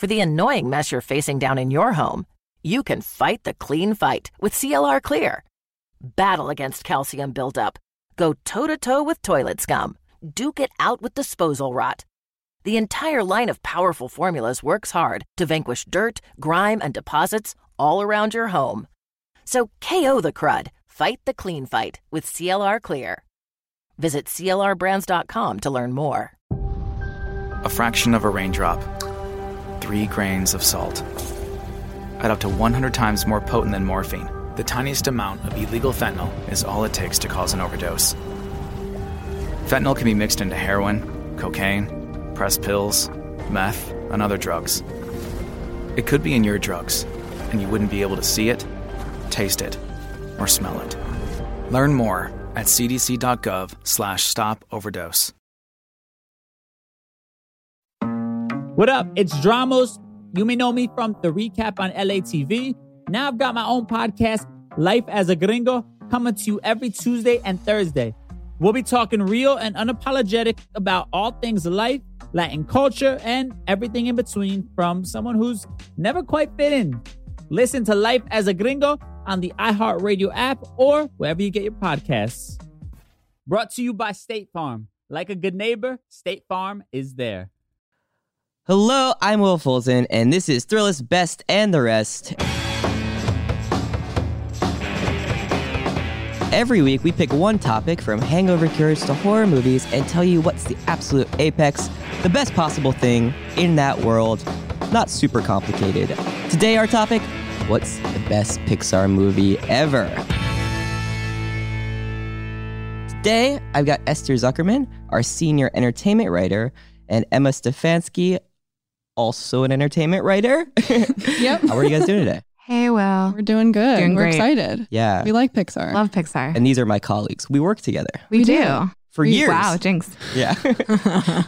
For the annoying mess you're facing down in your home, you can fight the clean fight with CLR Clear. Battle against calcium buildup. Go toe to toe with toilet scum. Duke it out with disposal rot. The entire line of powerful formulas works hard to vanquish dirt, grime, and deposits all around your home. So KO the crud. Fight the clean fight with CLR Clear. Visit CLRbrands.com to learn more. A fraction of a raindrop three grains of salt. At up to 100 times more potent than morphine, the tiniest amount of illegal fentanyl is all it takes to cause an overdose. Fentanyl can be mixed into heroin, cocaine, pressed pills, meth, and other drugs. It could be in your drugs, and you wouldn't be able to see it, taste it, or smell it. Learn more at cdc.gov slash stop overdose. What up? It's Dramos. You may know me from the recap on LATV. Now I've got my own podcast, Life as a Gringo, coming to you every Tuesday and Thursday. We'll be talking real and unapologetic about all things life, Latin culture, and everything in between from someone who's never quite fit in. Listen to Life as a Gringo on the iHeartRadio app or wherever you get your podcasts. Brought to you by State Farm. Like a good neighbor, State Farm is there. Hello, I'm Will Fulton, and this is Thrillist Best and the Rest. Every week, we pick one topic from hangover cures to horror movies and tell you what's the absolute apex, the best possible thing in that world. Not super complicated. Today, our topic what's the best Pixar movie ever? Today, I've got Esther Zuckerman, our senior entertainment writer, and Emma Stefansky, also an entertainment writer. Yep. How are you guys doing today? Hey, Will. We're doing good. Doing We're great. excited. Yeah. We like Pixar. Love Pixar. And these are my colleagues. We work together we, we do. do. for We- years. Wow, jinx. Yeah,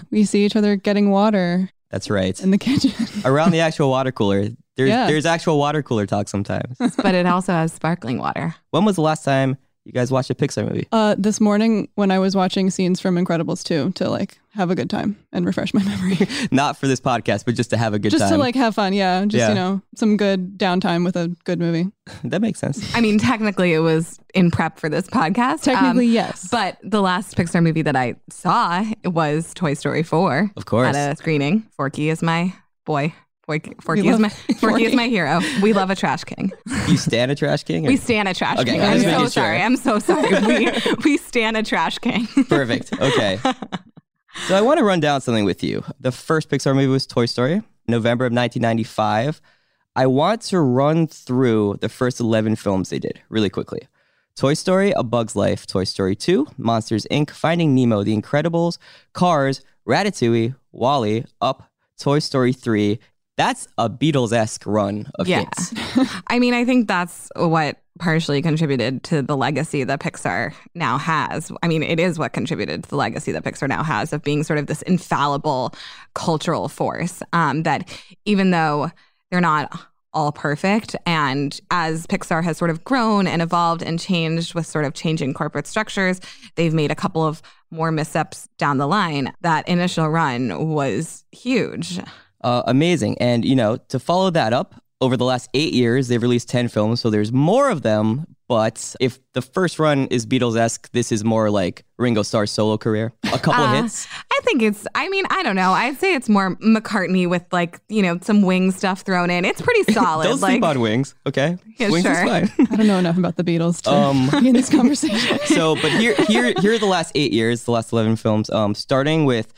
we see each other getting water that's right. in the kitchen. Around the actual water cooler. There's Yeah. there's actual water cooler talk sometimes. but it also has sparkling water. when was the last time you guys watched a Pixar movie? Uh, this morning when I was watching scenes from Incredibles 2 to like have a good time and refresh my memory. Not for this podcast, but just to have a good just time. to like have fun. Yeah. Just, Yeah. you know, some good downtime with a good movie. that makes sense. I mean, technically, it was in prep for this podcast. Technically, um, yes. But the last Pixar movie that I saw was Toy Story 4 Of course. at a screening. Forky is my boy. Forky, Forky is my Forky Forky. is my hero. We love a trash king. you stand a trash king? or- We stand a trash Okay, king. I I'm so making sorry. sure. I'm so sorry. We we stand a trash king. Perfect. Okay. so I want to run down something with you. The first Pixar movie was Toy Story, November of 1995. I want to run through the first 11 films they did really quickly. Toy Story, A Bug's Life, Toy Story 2, Monsters Inc., Finding Nemo, The Incredibles, Cars, Ratatouille, WALL-E, Up, Toy Story 3. That's a Beatles esque run of Yeah. hits. I mean, I think that's what partially contributed to the legacy that Pixar now has. I mean, it is what contributed to the legacy that Pixar now has of being sort of this infallible cultural force. Um, that even though they're not all perfect, and as Pixar has sort of grown and evolved and changed with sort of changing corporate structures, they've made a couple of more missteps down the line. That initial run was huge. Uh, amazing. And, you know, to follow that up, over the last eight years, they've released 10 films, so there's more of them. But if the first run is Beatles esque, this is more like Ringo Starr's solo career. A couple Uh, hits. I think it's. I mean, I don't know. I'd say it's more McCartney with like you know some wing stuff thrown in. It's pretty solid. Don't like sleep on wings, okay? Yeah, wings sure. is fine. I don't know enough about the Beatles to Um, be in this conversation. so, but here, here, here are the last eight years, the last eleven films. Um, starting with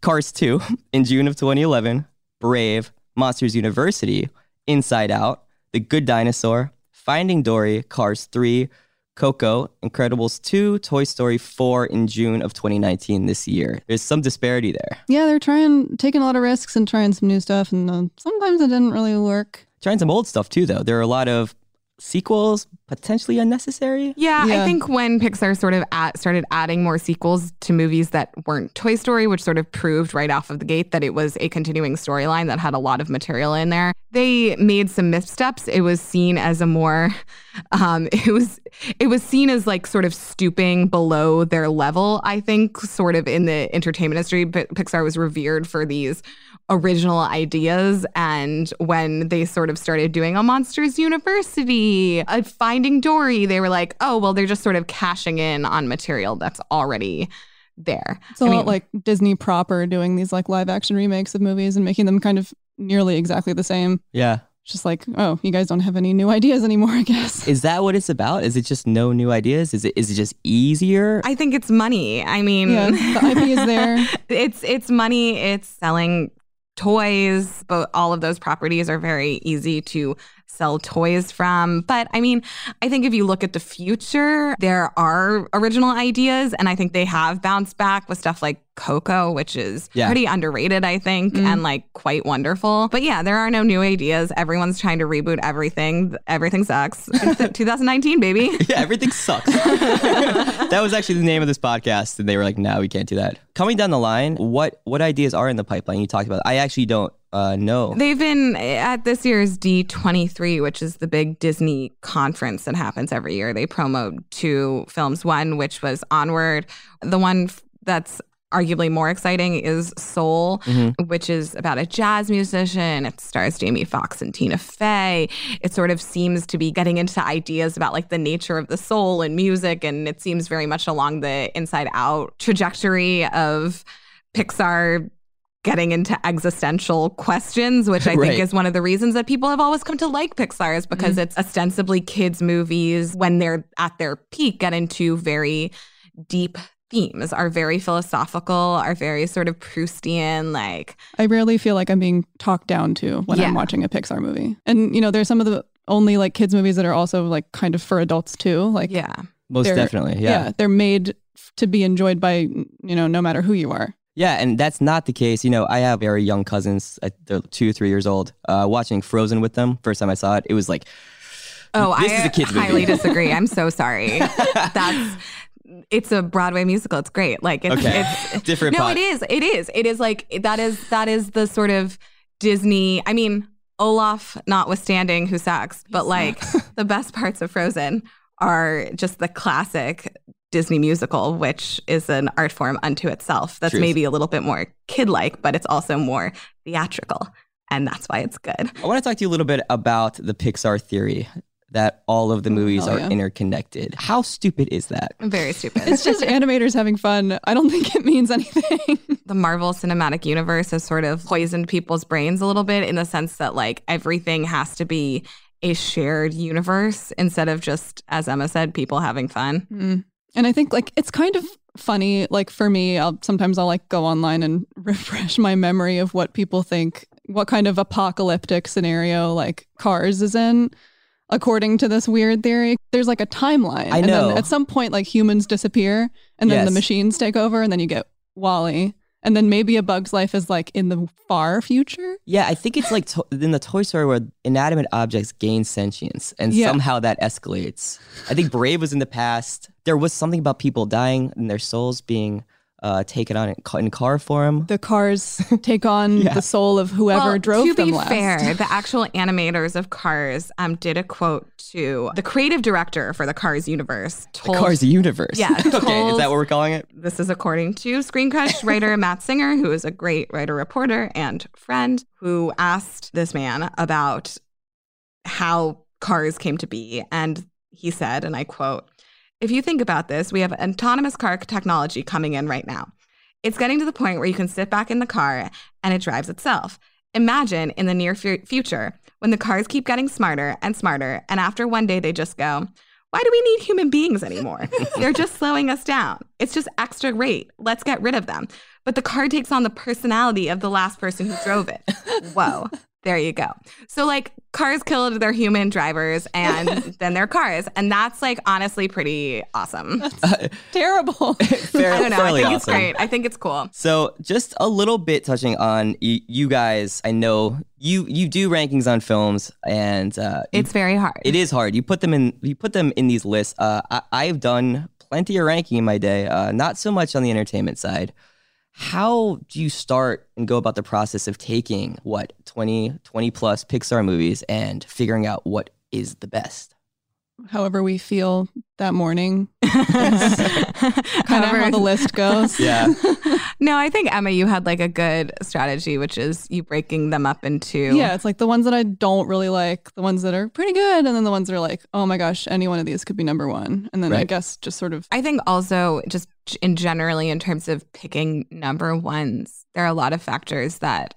Cars Two in June of 2011, Brave, Monsters University, Inside Out, The Good Dinosaur, Finding Dory, Cars Three, Coco, Incredibles 2, Toy Story 4 in June of 2019 this year. There's some disparity there. yeah, they're trying, taking a lot of risks and trying some new stuff, and uh, sometimes it didn't really work. Trying some old stuff too, though. There are a lot of sequels, potentially unnecessary. Yeah, Yeah. I think when Pixar sort of at, started adding more sequels to movies that weren't Toy Story, which sort of proved right off of the gate that it was a continuing storyline that had a lot of material in there, they made some missteps. It was seen as a more, um, it was it was seen as like sort of stooping below their level. I think, sort of in the entertainment industry, P- Pixar was revered for these original ideas and when they sort of started doing a monsters university a finding dory they were like oh well they're just sort of cashing in on material that's already there It's a I lot mean- like Disney proper doing these like live action remakes of movies and making them kind of nearly exactly the same. Yeah. It's just like, oh, you guys don't have any new ideas anymore, I guess. Is that what it's about? Is it just no new ideas? Is it is it just easier? i think it's money i mean Yeah, the IP is there. it's it's money it's selling toys but all of those properties are very easy to sell toys from but i mean i think if you look at the future there are original ideas and i think they have bounced back with stuff like coco which is Yeah. pretty underrated i think Mm. and like quite wonderful but yeah there are no new ideas everyone's trying to reboot everything everything sucks It's 2019 baby yeah, everything sucks. that was actually the name of this podcast, and they were like, "No, we can't do that." Coming down the line, what what ideas are in the pipeline? You talked about. I actually don't uh, know. They've been at this year's D23, which is the big Disney conference that happens every year. They promote two films. One, which was Onward. The one that's arguably more exciting is Soul, which is about a jazz musician. It stars Jamie Foxx and Tina Fey. It sort of seems to be getting into ideas about like the nature of the soul and music. And it seems very much along the inside out trajectory of Pixar getting into existential questions, which I Right. think is one of the reasons that people have always come to like Pixar is because mm. it's ostensibly kids' movies when they're at their peak, get into very deep themes, are very philosophical, are very sort of Proustian, like I rarely feel like I'm being talked down to when Yeah. I'm watching a Pixar movie. And, you know, there's some of the only like kids' movies that are also like kind of for adults too. Like, yeah. Most definitely, yeah. they're made to be enjoyed by, you know, no matter who you are. Yeah, and that's not the case. You know, I have very young cousins. uh, They're two, three years old. Uh, watching Frozen with them. First time I saw it, it was like, Oh, This I is a kid's movie. highly disagree. I'm so sorry. That's it's a Broadway musical. It's great. Like it's, Okay. it's Different No, pot. it is. It is. It is like that is that is the sort of Disney. I mean, Olaf notwithstanding, who sucks, but like the best parts of Frozen are just the classic Disney musical, which is an art form unto itself. That's Truth. maybe a little bit more kid-like, but it's also more theatrical, and that's why it's good. I want to talk to you a little bit about the Pixar theory that all of the movies Oh, are yeah. interconnected. How stupid is that? Very stupid. It's just animators having fun. I don't think it means anything. the Marvel Cinematic Universe has sort of poisoned people's brains a little bit in the sense that like everything has to be a shared universe instead of just, as Emma said, people having fun. Mm. And I think like it's kind of funny. Like for me, I'll sometimes I'll like go online and refresh my memory of what people think, what kind of apocalyptic scenario like Cars is in. According to this weird theory, there's like a timeline. I And know. then at some point, like humans disappear and then the machines take over, and then you get WALL-E. And then maybe a bug's life is like in the far future. Yeah, I think it's like to- in the Toy Story where inanimate objects gain sentience and Yeah. somehow that escalates. I think Brave was in the past. There was something about people dying and their souls being uh, take it on in, ca- in car form. The cars take on Yeah. the soul of whoever well, drove to them be last. fair, the actual animators of Cars um, did a quote to the creative director for the Cars universe. The Cars universe. Yeah, okay, is that what we're calling it? This is according to Screen Crush writer Matt Singer, who is a great writer, reporter, and friend, who asked this man about how cars came to be. And he said, and I quote, if you think about this, we have autonomous car technology coming in right now. It's getting to the point where you can sit back in the car and it drives itself. Imagine in the near fu- future when the cars keep getting smarter and smarter, and after one day they just go, why do we need human beings anymore? They're just slowing us down. It's just extra rate. Let's get rid of them. But the car takes on the personality of the last person who drove it. Whoa. There you go. So like cars killed their human drivers and then their cars. And that's like honestly pretty awesome. Terrible. Fair, I don't know. I fairly think it's great. I think it's cool. So just a little bit touching on y- you guys. I know you you do rankings on films, and uh, you- It's very hard. it is hard. You put them in you put them in these lists. Uh, I, I've done plenty of ranking in my day. Uh, not so much on the entertainment side. How do you start and go about the process of taking what 20, 20 plus Pixar movies and figuring out what is the best? However we feel that morning. Kind of how the list goes. Yeah. no, I think Emma, you had like a good strategy, which is you breaking them up into Yeah, it's like the ones that I don't really like, the ones that are pretty good, and then the ones that are like, oh my gosh, any one of these could be number one. And then I guess just sort of I think also just in generally in terms of picking number ones, there are a lot of factors that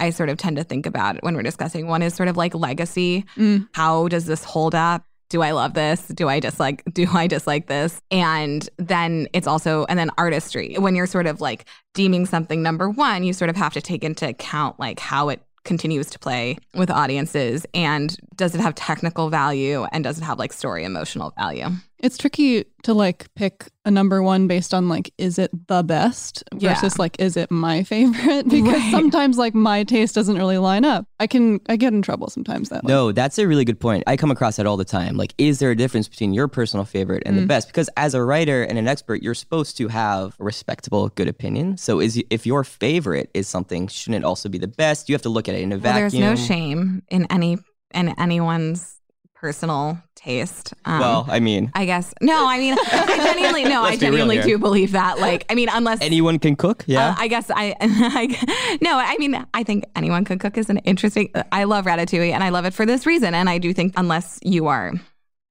I sort of tend to think about when we're discussing. One is sort of like legacy. Mm. How does this hold up? Do I love this? Do I dislike do I dislike this? And then it's also and then artistry. When you're sort of like deeming something number 1, you sort of have to take into account like how it continues to play with audiences and does it have technical value and does it have like story emotional value? It's tricky to like pick a number one based on like, is it the best Yeah. versus like, is it my favorite? Because Right. sometimes like my taste doesn't really line up. I can, I get in trouble sometimes that way. No, that's a really good point. I come across that all the time. Like, is there a difference between your personal favorite and the mm. best? Because as a writer and an expert, you're supposed to have a respectable, good opinion. So, is if your favorite is something, shouldn't it also be the best? You have to look at it in a Well, there's no shame in any in anyone's personal taste. Um, Well, I mean, I guess no. I mean, I genuinely no. I Let's be genuinely do believe that. Like, I mean, unless anyone can cook. Yeah. uh, I guess I, I no. I mean, I think anyone could cook is an interesting. I love Ratatouille, and I love it for this reason. And I do think unless you are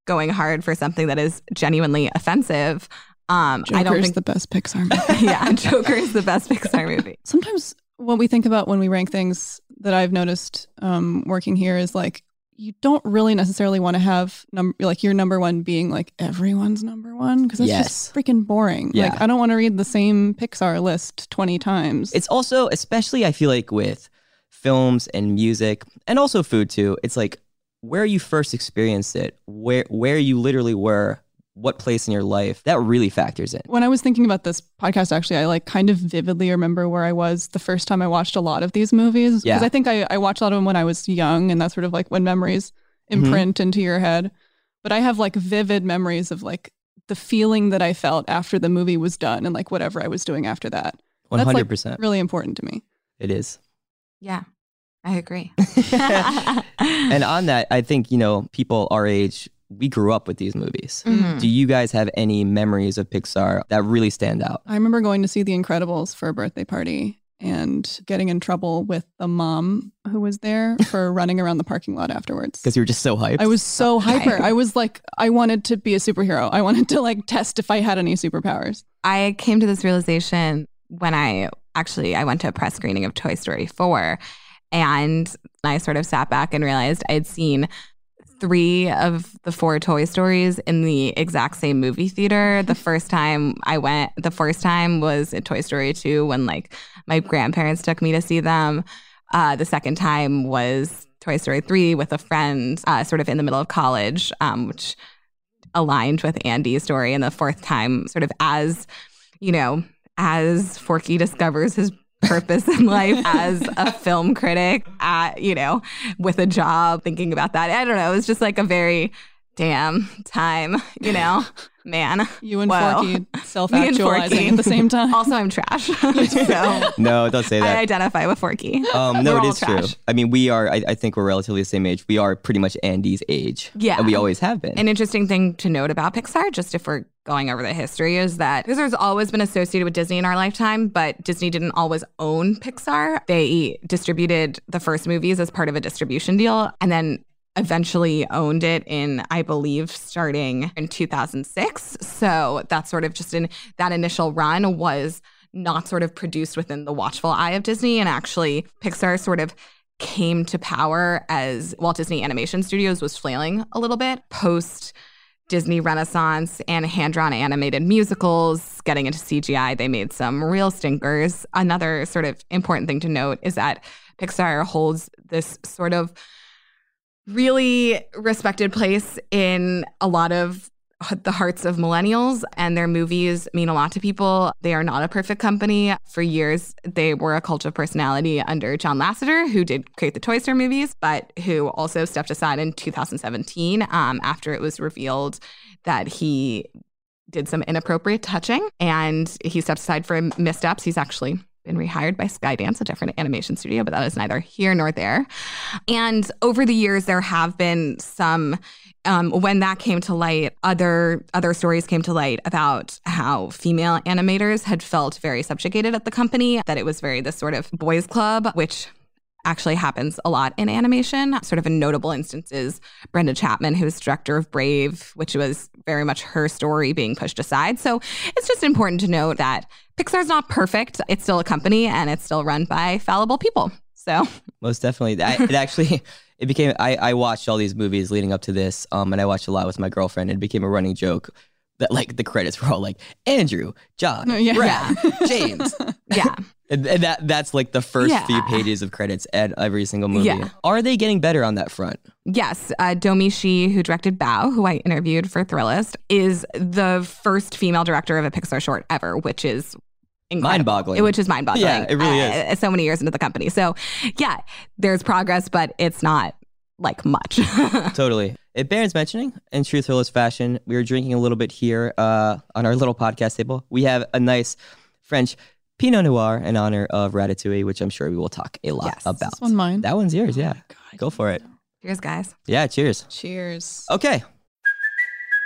going hard for something that is genuinely offensive, um, I don't Joker's think the best Pixar movie. yeah, Joker is the best Pixar movie. Sometimes what we think about when we rank things that I've noticed um, working here is like, you don't really necessarily want to have num- like your number one being like everyone's number one because it's Yes. just freaking boring. Yeah. Like I don't want to read the same Pixar list 20 times. It's also, especially I feel like with films and music and also food too, it's like where you first experienced it, where where you literally were, what place in your life, that really factors in. when I was thinking about this podcast, actually, I like kind of vividly remember where I was the first time I watched a lot of these movies. Because Yeah. I think I, I watched a lot of them when I was young, and that's sort of like when memories Mhm. imprint into your head. But I have like vivid memories of like the feeling that I felt after the movie was done and like whatever I was doing after that. One That's, like, hundred percent. Really important to me. It is. Yeah, I agree. And on that, I think, you know, people our age, we grew up with these movies. Mhm. Do you guys have any memories of Pixar that really stand out? I remember going to see The Incredibles for a birthday party and getting in trouble with the mom who was there for running around the parking lot afterwards. Because you were just so hyped. I was so hyper. I was like, I wanted to be a superhero. I wanted to like test if I had any superpowers. I came to this realization when I actually I went to a press screening of Toy Story 4 and I sort of sat back and realized I had seen three of the four Toy Stories in the exact same movie theater. The first time I went, the first time was in Toy Story 2 when like my grandparents took me to see them. Uh, the second time was Toy Story 3 with a friend, uh, sort of in the middle of college, um, which aligned with Andy's story. And the fourth time, sort of as, you know, as Forky discovers his purpose in life as a film critic at, you know, with a job, thinking about that. I don't know. It was just like a very damn time, you know, man. You and Whoa. Forky self-actualizing Forky. at the same time. Also, I'm trash. so no, don't say that. I identify with Forky. Um, no, We're it all is true. I mean, we are. I, I think we're relatively the same age. We are pretty much Andy's age. Yeah. and we always have been. An interesting thing to note about Pixar, just if we're going over the history, is that Pixar's always been associated with Disney in our lifetime, but Disney didn't always own Pixar. They distributed the first movies as part of a distribution deal and then eventually owned it in, I believe, starting in 2006. So that's sort of just in that initial run was not sort of produced within the watchful eye of Disney. And actually, Pixar sort of came to power as Walt Disney Animation Studios was flailing a little bit post Disney Renaissance and hand drawn animated musicals, getting into CGI. They made some real stinkers. Another sort of important thing to note is that Pixar holds this sort of really respected place in a lot of the hearts of millennials and their movies mean a lot to people. They are not a perfect company. For years, they were a cult of personality under John Lasseter, who did create the Toy Story movies, but who also stepped aside in 2017 um, after it was revealed that he did some inappropriate touching and he stepped aside for missteps. He's actually been rehired by Skydance, a different animation studio, but that is neither here nor there. And over the years, there have been some. Um, when that came to light, other other stories came to light about how female animators had felt very subjugated at the company. That it was very this sort of boys' club, which actually happens a lot in animation. Sort of a notable instance is Brenda Chapman, who's director of Brave, which was very much her story being pushed aside. So it's just important to note that Pixar's not perfect. It's still a company and it's still run by fallible people. So most definitely, I, it actually it became. I, I watched all these movies leading up to this, um, and I watched a lot with my girlfriend. It became a running joke that like the credits were all like Andrew, John, yeah. Brad, James. yeah. And, and that that's like the first Yeah. few pages of credits at every single movie. Yeah. Are they getting better on that front? Yes, uh, Domee Shi, who directed Bao, who I interviewed for Thrillist, is the first female director of a Pixar short ever, which is incredible. Mind-boggling. Which is mind-boggling. Yeah, it really uh, is. So many years into the company. So, yeah, there's progress, but it's not like much. Totally. It bears mentioning, in true Thrillist fashion, we were drinking a little bit here uh, on our little podcast table. We have a nice French Pinot Noir in honor of Ratatouille, which I'm sure we will talk a lot Yes. about. This one mine. That one's yours, yeah. God, Go for it. Cheers, guys. Yeah, cheers. Cheers. Okay.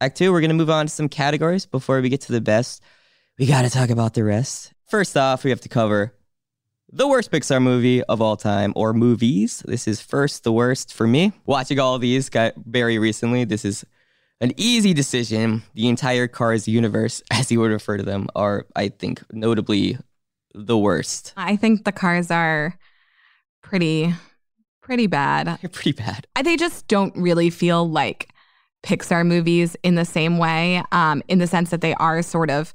Act two, we're going to move on to some categories. Before we get to the best, we got to talk about the rest. First off, we have to cover the worst Pixar movie of all time or movies. This is first the worst for me. Watching all of these got very recently, this is an easy decision. The entire Cars universe, as you would refer to them, are, I think, notably the worst. I think the cars are pretty, pretty bad. They're pretty bad. They just don't really feel like Pixar movies in the same way, um, in the sense that they are sort of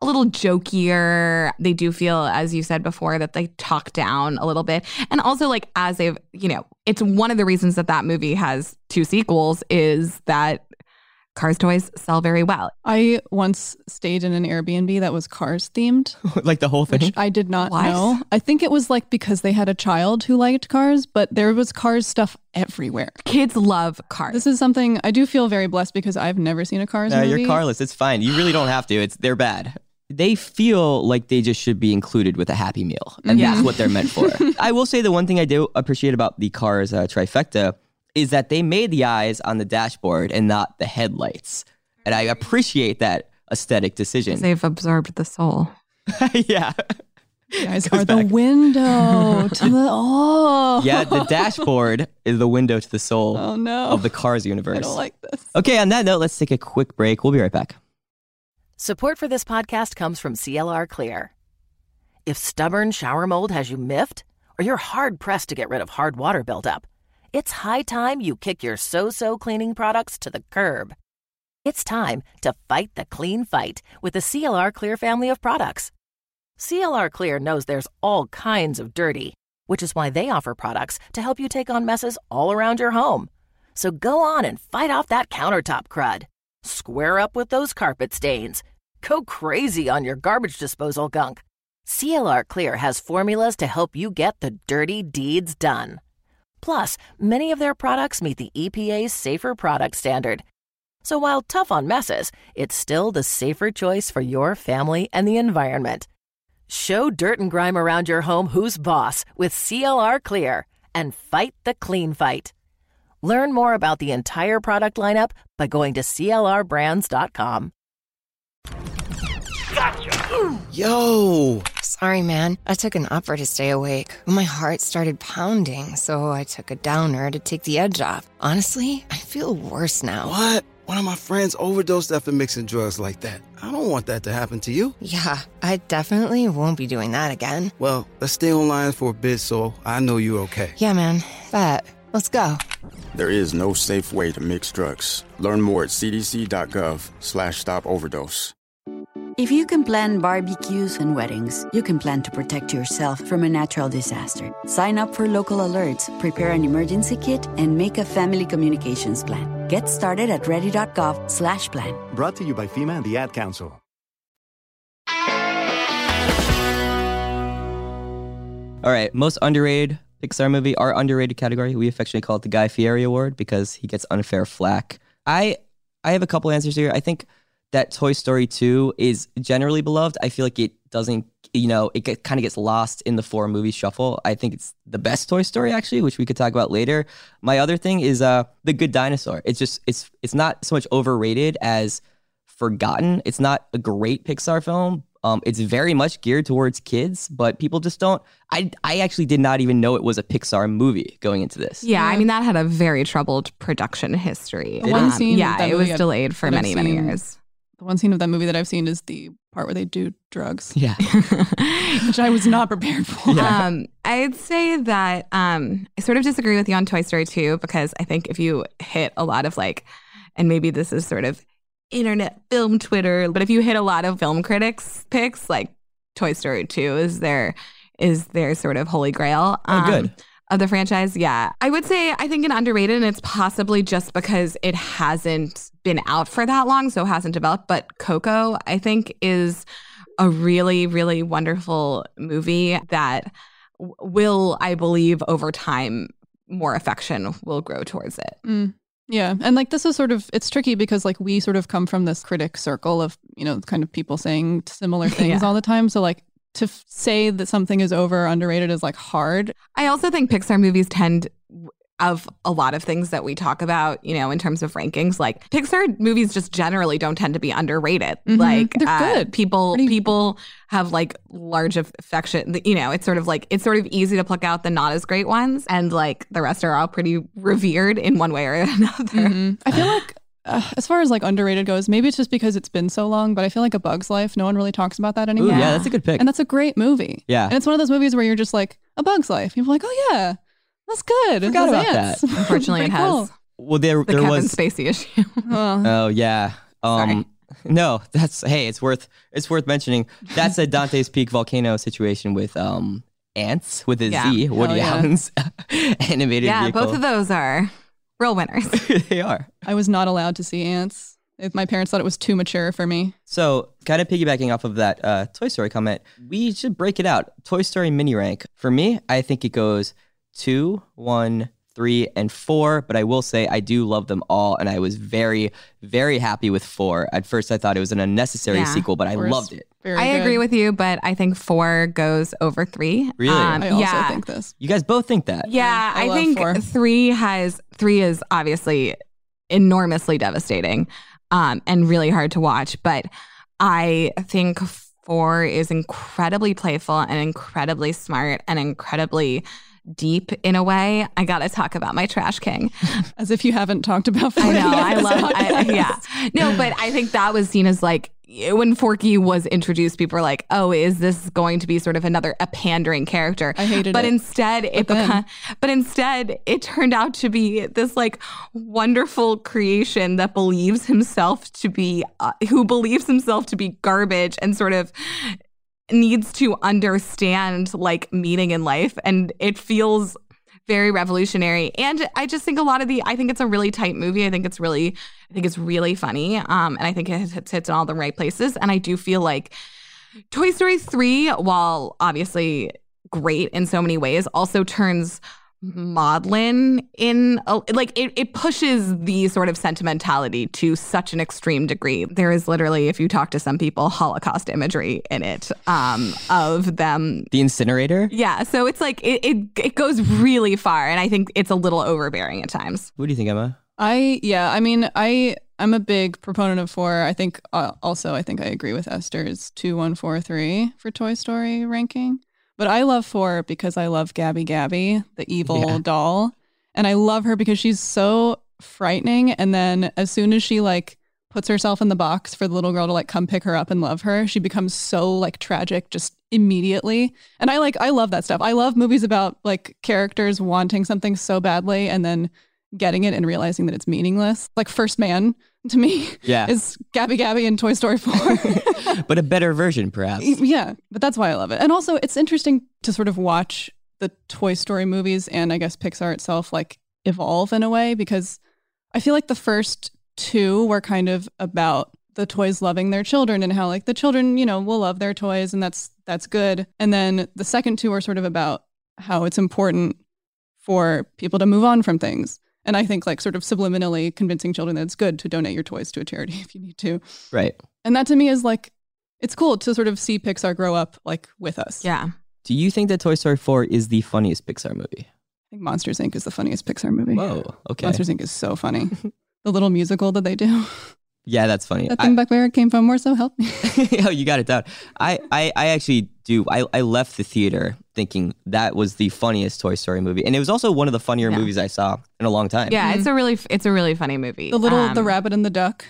a little jokier. They do feel, as you said before, that they talk down a little bit. And also, like, as they've, you know, it's one of the reasons that that movie has two sequels is that Cars toys sell very well. I once stayed in an Airbnb that was Cars themed, like the whole thing. which I did not What? know. I think it was like because they had a child who liked Cars, but there was Cars stuff everywhere. Kids love cars. This is something I do feel very blessed because I've never seen a Cars No, movie. you're carless. It's fine. You really don't have to. It's they're bad. They feel like they just should be included with a Happy Meal, and Yeah. that's what they're meant for. I will say the one thing I do appreciate about the Cars uh, trifecta is that they made the eyes on the dashboard and not the headlights, and I appreciate that aesthetic decision. They've absorbed the soul. yeah, You guys Goes are the window to the oh yeah. The dashboard is the window to the soul Oh no. of the Cars universe. I don't like this. okay, on that note, let's take a quick break. We'll be right back. Support for this podcast comes from CLR Clear. If stubborn shower mold has you miffed, or you're hard pressed to get rid of hard water buildup, it's high time you kick your so so cleaning products to the curb. It's time to fight the clean fight with the CLR Clear family of products. CLR Clear knows there's all kinds of dirty, which is why they offer products to help you take on messes all around your home. So go on and fight off that countertop crud. Square up with those carpet stains. Go crazy on your garbage disposal gunk. CLR Clear has formulas to help you get the dirty deeds done. Plus, many of their products meet the EPA's Safer Product Standard. So while tough on messes, it's still the safer choice for your family and the environment. Show dirt and grime around your home who's boss with CLR Clear and fight the clean fight. Learn more about the entire product lineup by going to CLRbrands.com. Yo! Sorry, man. I took an upper to stay awake. My heart started pounding, so I took a downer to take the edge off. Honestly, I feel worse now. What? One of my friends overdosed after mixing drugs like that. I don't want that to happen to you. Yeah, I definitely won't be doing that again. Well, let's stay online for a bit so I know you're okay. Yeah, man. Bet. Let's go. There is no safe way to mix drugs. Learn more at cdc.gov slash stop overdose. If you can plan barbecues and weddings, you can plan to protect yourself from a natural disaster. Sign up for local alerts, prepare an emergency kit, and make a family communications plan. Get started at ready.gov slash plan. Brought to you by FEMA and the Ad Council. All right, most underrated Pixar movie, our underrated category. We affectionately call it the Guy Fieri Award because he gets unfair flack. I I have a couple answers here. I think that Toy Story 2 is generally beloved. I feel like it doesn't, you know, it get, kind of gets lost in the four movie shuffle. I think it's the best Toy Story actually, which we could talk about later. My other thing is uh The Good Dinosaur. It's just it's it's not so much overrated as forgotten. It's not a great Pixar film. Um, it's very much geared towards kids, but people just don't. I I actually did not even know it was a Pixar movie going into this. Yeah, I mean that had a very troubled production history. One Um, scene yeah, it was movie I've- delayed for many, many years. The one scene of that movie that I've seen is the part where they do drugs. Yeah. Which I was not prepared for. Um, I'd say that um, I sort of disagree with you on Toy Story 2 because I think if you hit a lot of like, and maybe this is sort of internet film Twitter, but if you hit a lot of film critics picks, like Toy Story 2 is their is their sort of holy grail. Oh, good. Of the franchise, yeah. I would say I think an underrated, and it's possibly just because it hasn't been out for that long, so hasn't developed. But Coco, I think, is a really, really wonderful movie that will, I believe, over time, more affection will grow towards it. Mm. Yeah. And like this is sort of it's tricky because like we sort of come from this critic circle of, you know, kind of people saying similar things Yeah. all the time. So like to f- say that something is over or underrated is like hard. I also think Pixar movies tend of a lot of things that we talk about, you know, in terms of rankings, like Pixar movies just generally don't tend to be underrated. Mhm. Like They're uh, good. People people have like large affection. You know, it's sort of like it's sort of easy to pluck out the not as great ones, and like the rest are all pretty revered in one way or another. Mhm. I feel like uh, as far as like underrated goes, maybe it's just because it's been so long, but I feel like A Bug's Life, no one really talks about that Ooh, anymore. yeah, that's a good pick. And that's a great movie. Yeah. And it's one of those movies where you're just like, A Bug's Life. People are like, oh yeah, that's good. Forgot Those about ants. that. Unfortunately, it has cool. Well, there the there Kevin was Spacey issue. Oh. Yeah. Um no, that's hey, it's worth it's worth mentioning. That's a Dante's Peak volcano situation with um Antz with a Z. Yeah. Woody Hell yeah. Allen's animated yeah, vehicle. both of those are real winners. they are. I was not allowed to see Antz. If my parents thought it was too mature for me. So, kind of piggybacking off of that uh, Toy Story comment, we should break it out. Toy Story mini rank. For me, I think it goes two, one, three, and four. But I will say I do love them all, and I was very, very happy with four. At first, I thought it was an unnecessary Yeah. sequel, but I Four is loved it. Very I good. agree with you, but I think four goes over three. Really? Um, I also yeah. think this. You guys both think that? Yeah, I I, love think four. three has three is obviously enormously devastating um, and really hard to watch. But I think four is incredibly playful and incredibly smart and incredibly deep in a way. I got to talk about my trash king. As if you haven't talked about I know. I love. I, yeah. No, but I think that was seen as like when Forky was introduced, people were like, "Oh, is this going to be sort of another a pandering character?" I hated but it. instead, it But then- became. But instead, it turned out to be this like wonderful creation that believes himself to be, uh, who believes himself to be garbage, and sort of needs to understand like meaning in life and it feels very revolutionary. And i just think a lot of the i think it's a really tight movie. I think it's really i think it's really funny um and i think it hits, hits in all the right places. And i do feel like toy story 3 while obviously great in so many ways also turns maudlin in a, like it, it pushes the sort of sentimentality to such an extreme degree there is literally if you talk to some people holocaust imagery in it um of them The incinerator? yeah so it's like it, it it goes really far and i think it's a little overbearing at times What do you think, Emma? I yeah, I mean, I I'm a big proponent of four. I think uh, also I think I agree with Esther's two one four three for Toy Story ranking. But I love four because I love Gabby Gabby, the evil Yeah. doll, and I love her because she's so frightening. And then as soon as she like puts herself in the box for the little girl to like come pick her up and love her, she becomes so like tragic just immediately. And I like I love that stuff. I love movies about like characters wanting something so badly and then getting it and realizing that it's meaningless. Like First Man to me Yeah. is Gabby Gabby in Toy Story 4. But a better version, perhaps. yeah, but that's why I love it. And also it's interesting to sort of watch the Toy Story movies and I guess Pixar itself like evolve in a way because I feel like the first two were kind of about the toys loving their children and how like the children, you know, will love their toys and that's that's good. And then the second two are sort of about how it's important for people to move on from things. And I think like sort of subliminally convincing children that it's good to donate your toys to a charity if you need to. Right. And that to me is like it's cool to sort of see Pixar grow up like with us. Yeah. Do you think that Toy Story 4 is the funniest Pixar movie? I think Monsters Inc. is the funniest Pixar movie. Whoa. Okay. Monsters Inc. is so funny. the little musical that they do. Yeah, that's funny. That I- thing back where it came from, where so help me. oh, you got it down. I, I, I actually do. I, I left the theater thinking that was the funniest Toy Story movie, and it was also one of the funnier Yeah. movies I saw in a long time. yeah it's a really it's a really funny movie The little the Um, rabbit and the duck.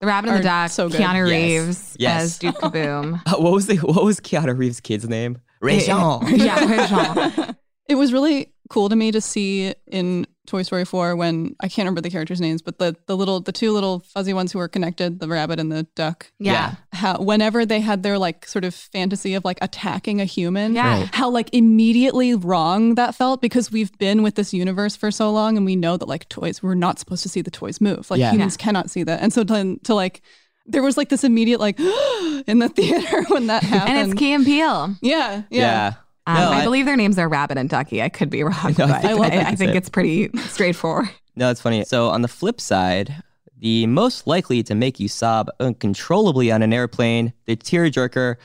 the rabbit and the duck so good. keanu Yes. reeves Yes. as duke Caboom Uh, what was the what was Keanu Reeves' kid's name? Rejean. yeah Rejean. It was really cool to me to see in Toy Story 4 when I can't remember the characters' names, but the the little the two little fuzzy ones who were connected, the rabbit and the duck. yeah How whenever they had their like sort of fantasy of like attacking a human, Yeah. Right. how like immediately wrong that felt because we've been with this universe for so long and we know that like toys we're not supposed to see the toys move. Like Yeah. humans cannot see that. And so to, to like there was like this immediate like in the theater when that happened. and it's key and peele yeah, yeah. Yeah. Um, No, I, I- believe their names are Rabbit and Ducky. I could be wrong, No, I but think- I, I I think it's pretty straightforward. No, it's funny. So on the flip side, the most likely to make you sob uncontrollably on an airplane, the tearjerker.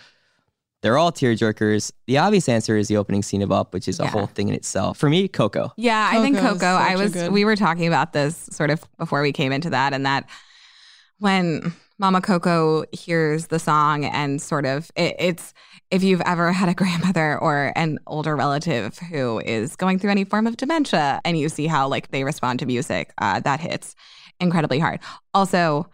They're all tearjerkers. The obvious answer is the opening scene of Up, which is a Yeah. whole thing in itself. For me, Coco. Yeah, I think Coco. I was. good- We were talking about this sort of before we came into that, and that when Mama Coco hears the song and sort of it, it's if you've ever had a grandmother or an older relative who is going through any form of dementia, and you see how like they respond to music, uh, that hits incredibly hard. Also.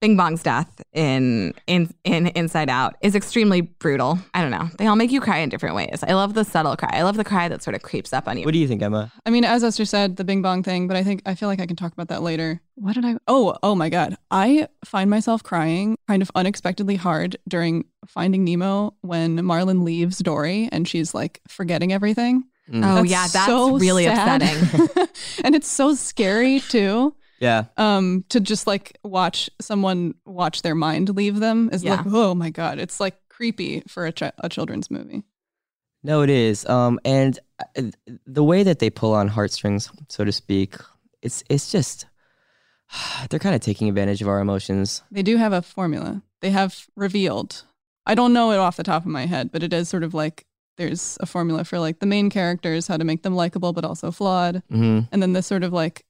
Bing Bong's death in in in Inside Out is extremely brutal. I don't know. They all make you cry in different ways. I love the subtle cry. I love the cry that sort of creeps up on you. What do you think, Emma? I mean, as Esther said, the Bing Bong thing, but I think I feel like I can talk about that later. What did I? Oh, oh my God! I find myself crying kind of unexpectedly hard during Finding Nemo when Marlin leaves Dory and she's like forgetting everything. Mm. Oh, yeah, that's so really sad. upsetting. and it's so scary too. Yeah. Um, to just like watch someone watch their mind leave them is like, oh my God! It's like creepy for a, ch- a children's movie. No, it is. Um, and uh, the way that they pull on heartstrings, so to speak, it's it's just they're kind of taking advantage of our emotions. They do have a formula. They have revealed. I don't know it off the top of my head, but it is sort of like there's a formula for like the main characters, how to make them likable but also flawed. hmm And then this sort of like,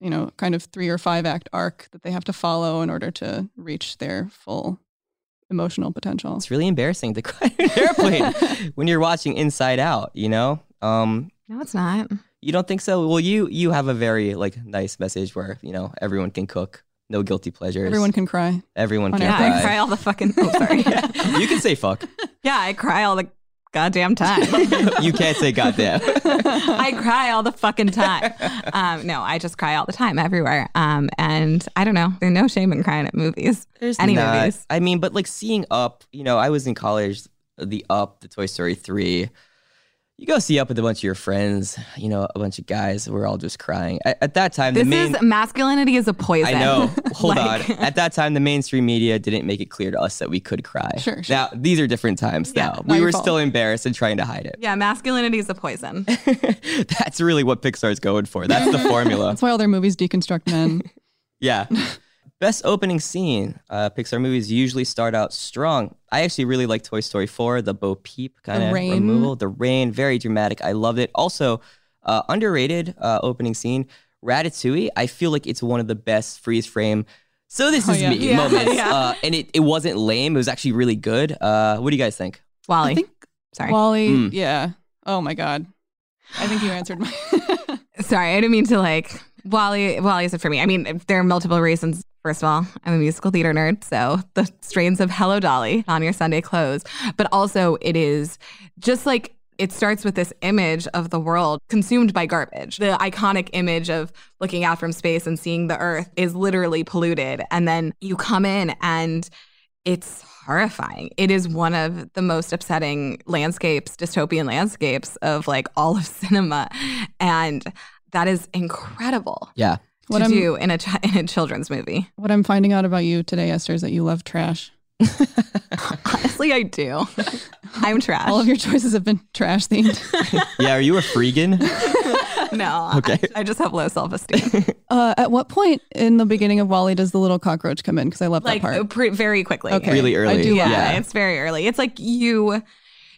you know, kind of three or five act arc that they have to follow in order to reach their full emotional potential. It's really embarrassing to cry in an airplane when you're watching Inside Out. You know, um, no, it's not. you don't think so? Well, you you have a very like nice message where you know everyone can cook, no guilty pleasures. Everyone can cry. everyone can Yeah, cry. I cry all the fucking. Oh, sorry. you can say fuck. yeah, I cry all the goddamn time. you can't say goddamn. I cry all the fucking time. Um, no, I just cry all the time everywhere. Um, and I don't know. There's no shame in crying at movies. There's Any not. movies. I mean, but like seeing up, you know, I was in college the Up, the Toy Story 3. You go see Up with a bunch of your friends, you know, a bunch of guys. We're all just crying. At, at that time, This the main. is masculinity is a poison. I know. Hold Like- on. At that time, the mainstream media didn't make it clear to us that we could cry. Sure, sure. Now, these are different times Yeah, now. We were fault. still embarrassed and trying to hide it. Yeah, masculinity is a poison. That's really what Pixar's going for. That's the formula. That's why all their movies deconstruct men. Yeah. Best opening scene. Uh, Pixar movies usually start out strong. I actually really like Toy Story 4, the Bo Peep kind of removal. The rain, very dramatic. I loved it. Also, uh, underrated uh, opening scene. Ratatouille. I feel like it's one of the best freeze frame. So this Oh, is yeah. me Yeah, moments. yeah. Uh, and it, it wasn't lame. It was actually really good. Uh, what do you guys think? WALL-E. I think Sorry. WALL-E, Mm. yeah. Oh my God. I think you answered my. Sorry, I didn't mean to like WALL-E. WALL-E is it for me. I mean, there are multiple reasons. First of all, I'm a musical theater nerd, so the strains of "Hello Dolly" on your Sunday clothes, but also it is just like it starts with this image of the world consumed by garbage. The iconic image of looking out from space and seeing the Earth is literally polluted, and then you come in and it's horrifying. It is one of the most upsetting landscapes, dystopian landscapes of like all of cinema. And that is incredible Yeah. What to I'm- do in a, chi- in a children's movie. What I'm finding out about you today, Esther, is that you love trash. Honestly, I do. I'm trash. All of your choices have been trash themed. Yeah, are you a freegan? no, Okay. I, I just have low self esteem. Uh, at what point in the beginning of WALL-E does the little cockroach come in? Because I love like that part. pre- very quickly. Okay. Really early. I do yeah, love Yeah. it's very early. It's like you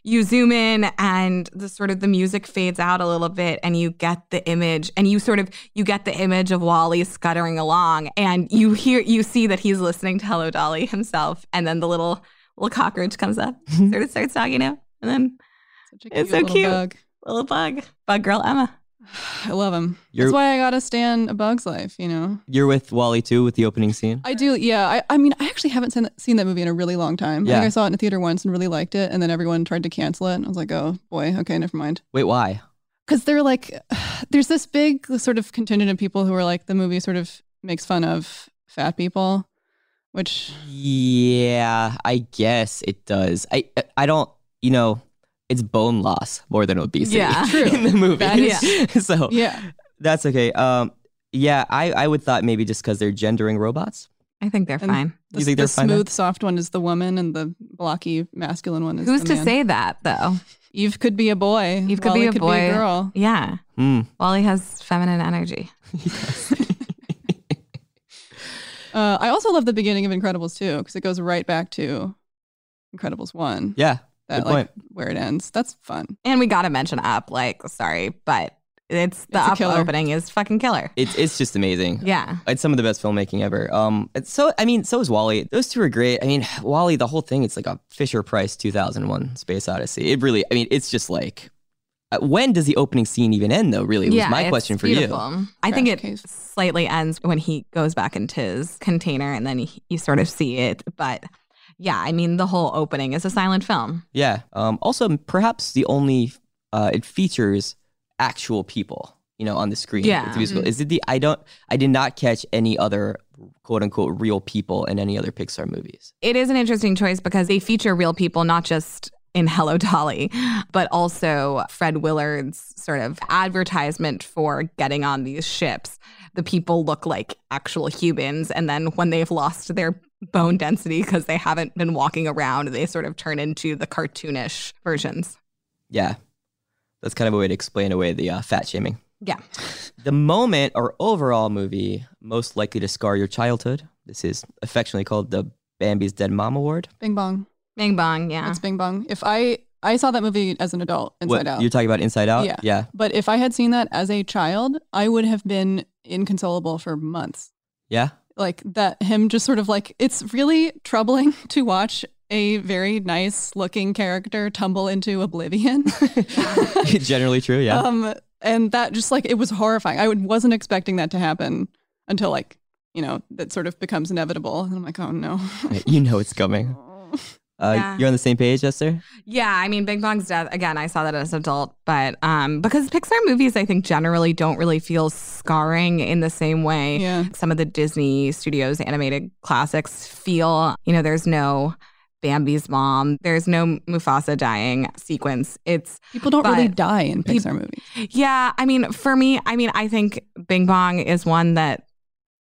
you zoom in and the sort of the music fades out a little bit and you get the image and you sort of you get the image of WALL-E scuttering along and you hear you see that he's listening to Hello Dolly himself and then the little little cockroach comes up mm-hmm. sort of starts talking to him and then Such a it's so little cute. bug. little bug. Bug girl Emma I love him. You're- That's why I gotta stand a bug's life. You know. You're with WALL-E too with the opening scene? I do. Yeah. I, I mean, I actually haven't seen, seen that movie in a really long time. I Yeah. think I saw it in a theater once and really liked it, and then everyone tried to cancel it. And I was like, oh boy, okay, never mind. Wait, why? because they're like there's this big sort of contingent of people who are like the movie sort of makes fun of fat people which Yeah, I guess it does. I I don't, you know, it's bone loss more than obesity Yeah. True. in the movie. That is- so yeah that's okay. Um, yeah, I I would thought maybe just because they're gendering robots. I think they're And fine the, You think the they're fine then? smooth soft one is the woman and the blocky masculine one is who's the to man. say that though eve could be a boy Eve could WALL-E be a boy girl yeah Hmm. WALL-E has feminine energy uh, i also love the beginning of incredibles 2 because it goes right back to incredibles 1 Yeah, that good like point. where it ends that's fun And we got to mention Up. Like, sorry, but it's the It's a Up killer. opening is fucking killer. It's it's just amazing. Yeah. It's some of the best filmmaking ever. Um, it's so I mean, so is WALL-E. Those two are great. I mean, WALL-E, the whole thing, it's like a Fisher Price 2001 Space Odyssey. It really, I mean, it's just like, uh, when does the opening scene even end? Though, really, was yeah, my it's question for beautiful. I think Trash it case. slightly ends when he goes back into his container and then he, you sort of see it. But yeah, I mean, the whole opening is a silent film. Yeah. Um, also, perhaps the only uh, it features actual people, you know, on the screen. Yeah. It's musical. Mhm. Is it the? I don't. I did not catch any other quote unquote real people in any other Pixar movies. It is an interesting choice because they feature real people, not just in Hello Dolly, but also Fred Willard's sort of advertisement for getting on these ships. The people look like actual humans. And then when they've lost their bone density because they haven't been walking around, they sort of turn into the cartoonish versions. Yeah. That's kind of a way to explain away the uh, fat shaming. Yeah. The moment or overall movie most likely to scar your childhood. This is affectionately called the Bambi's Dead Mom Award. bing bong Bing bong. Yeah. It's Bing Bong. If I I saw that movie as an adult, Inside What, Out. You're talking about Inside Out? Yeah. Yeah. But if I had seen that as a child, I would have been inconsolable for months. Yeah. Like that, him just sort of like, it's really troubling to watch a very nice looking character tumble into oblivion. Generally true. Yeah. Um, and that just like, it was horrifying. I wasn't expecting that to happen until like, you know, that sort of becomes inevitable. And I'm like, oh no. you know it's coming. Uh, Yeah. You're on the same page, Esther? Yeah, I mean, Bing Bong's death. Again, I saw that as an adult, but um, because Pixar movies, I think generally don't really feel scarring in the same way. Yeah. Some of the Disney Studios animated classics feel. You know, there's no Bambi's mom. There's no Mufasa dying sequence. It's People don't really die in peop- Pixar movies. Yeah, I mean, for me, I mean, I think Bing Bong is one that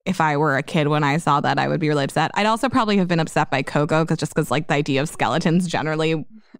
if I were a kid when I saw that, I would be really upset. I'd also probably have been upset by Coco because just because like the idea of skeletons generally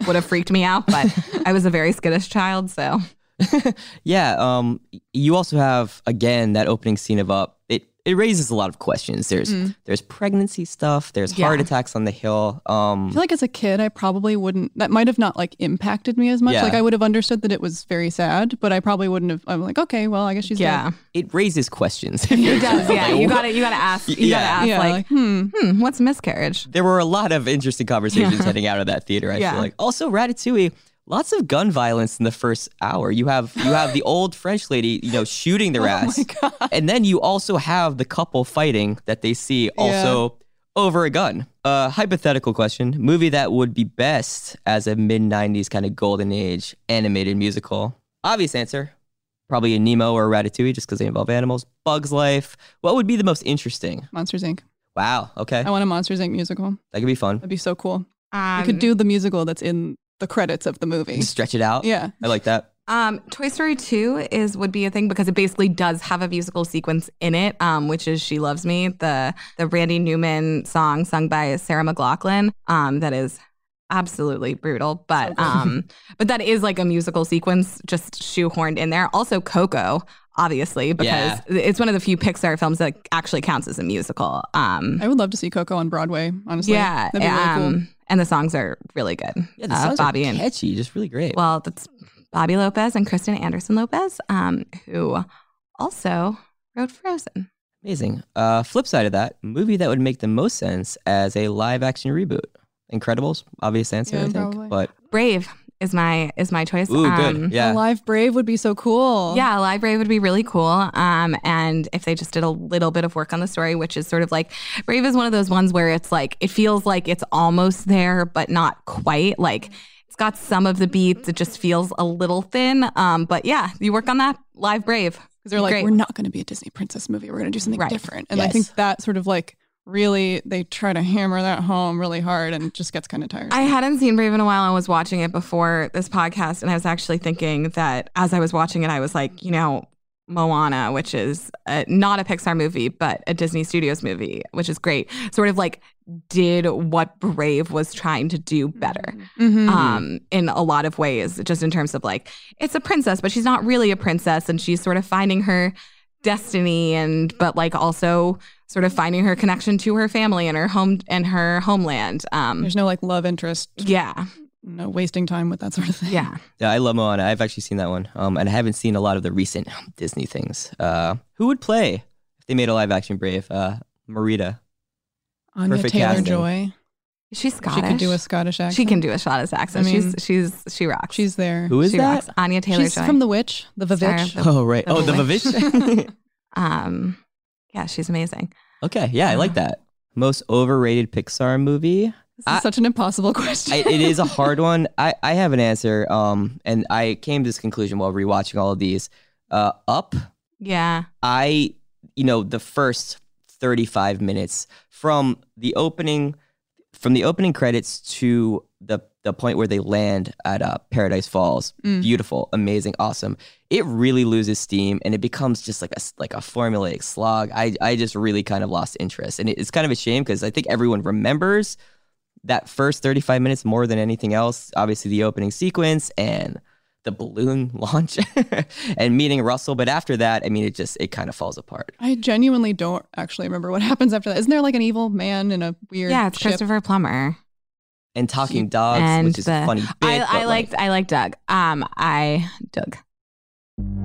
would have freaked me out. But I was a very skittish child, so Yeah. Um. You also have again that opening scene of Up. It it raises a lot of questions. There's Mm. there's pregnancy stuff. There's heart attacks on the hill. Um. I feel like as a kid, I probably wouldn't. That might have not like impacted me as much. Yeah. Like I would have understood that it was very sad, but I probably wouldn't have. I'm like, okay, well, I guess she's yeah, dead. it raises questions. it does. Yeah, Like, you got to you got to ask. You Yeah. got to ask Yeah, like, like, hmm. hmm, what's miscarriage? there were a lot of interesting conversations heading out of that theater. I Yeah. feel like also Ratatouille. Lots of gun violence in the first hour. You have you have the old French lady, you know, shooting their ass, and then you also have the couple fighting that they see also over a gun. Uh, hypothetical question: movie that would be best as a mid '90s kind of golden age animated musical. Obvious answer: probably a Nemo or a Ratatouille, just because they involve animals. Bugs Life. What would be the most interesting? Monsters Inc. Wow. Okay, I want a Monsters Inc. musical. that could be fun. That'd be so cool. Um, I could do the musical that's in the credits of the movie. Stretch it out. Yeah. I like that. Um, Toy Story 2 is would be a thing because it basically does have a musical sequence in it, um, which is She Loves Me, the the Randy Newman song sung by Sarah McLachlan. Um, that is absolutely brutal, but um, but that is like a musical sequence just shoehorned in there. Also Coco, obviously, because Yeah. it's one of the few Pixar films that actually counts as a musical. Um, I would love to see Coco on Broadway. Honestly, yeah, that'd be really um, cool. And the songs are really good. Yeah, the Uh, songs Bobby are and catchy, just really great. well, that's Bobby Lopez and Kristen Anderson Lopez, um, who also wrote Frozen. Amazing. Uh, flip side of that, movie that would make the most sense as a live action reboot. Incredibles, obvious answer, Yeah, I think. probably. But Brave is my is my choice. ooh, Um, good. Yeah. A live Brave would be so cool. Yeah, Live Brave would be really cool. Um, and if they just did a little bit of work on the story, which is sort of like Brave is one of those ones where it's like it feels like it's almost there, but not quite. Like it's got some of the beats, it just feels a little thin. Um, but yeah, you work on that Live Brave because they're like, Great. we're not going to be a Disney princess movie. We're going to do something Right. different. And I think that sort of like really they try to hammer that home really hard and just gets kind of tired. I hadn't seen Brave in a while. I was watching it before this podcast, and I was actually thinking that as I was watching it, I was like, you know, Moana, which is uh not a Pixar movie, but a Disney Studios movie, which is great, sort of like did what Brave was trying to do better Mhm. um, in a lot of ways, just in terms of like, it's a princess, but she's not really a princess, and she's sort of finding her destiny and but like also sort of finding her connection to her family and her home and her homeland um There's no like love interest, yeah no wasting time with that sort of thing. yeah yeah, I love Moana. I've actually seen that one. Um, and I haven't seen a lot of the recent Disney things. Uh, who would play if they made a live action Brave? Uh, Merida. Anya Perfect Taylor casting. Joy. She's Scottish She could do a Scottish accent. she can do a Scottish accent I mean, she's she's she rocks She's there. Who is she that? rocks Anya Taylor She's Joy from The Witch, The Star Vavitch. the- Oh, right. the Oh, the Witch. Vavish. um yeah she's amazing okay. Yeah, I like that. Most overrated Pixar movie. This is I- such an impossible question. I, it is a hard one. I, I have an answer. Um, and I came to this conclusion while rewatching all of these. Uh, Up. yeah I, you know, the first 35 minutes from the opening, from the opening credits to the the point where they land at uh, Paradise Falls, Mm. beautiful, amazing, awesome. It really loses steam and it becomes just like a like a formulaic slog. I I just really kind of lost interest, and it- it's kind of a shame because I think everyone remembers that first 35 minutes more than anything else. Obviously, the opening sequence and the balloon launch and meeting Russell. But after that, I mean, it just it kind of falls apart. I genuinely don't actually remember what happens after that. Isn't there like an evil man in a weird yeah it's ship? Christopher Plummer And talking dogs, and which is the- a funny bit. I, but, I like, liked I like Doug um I Doug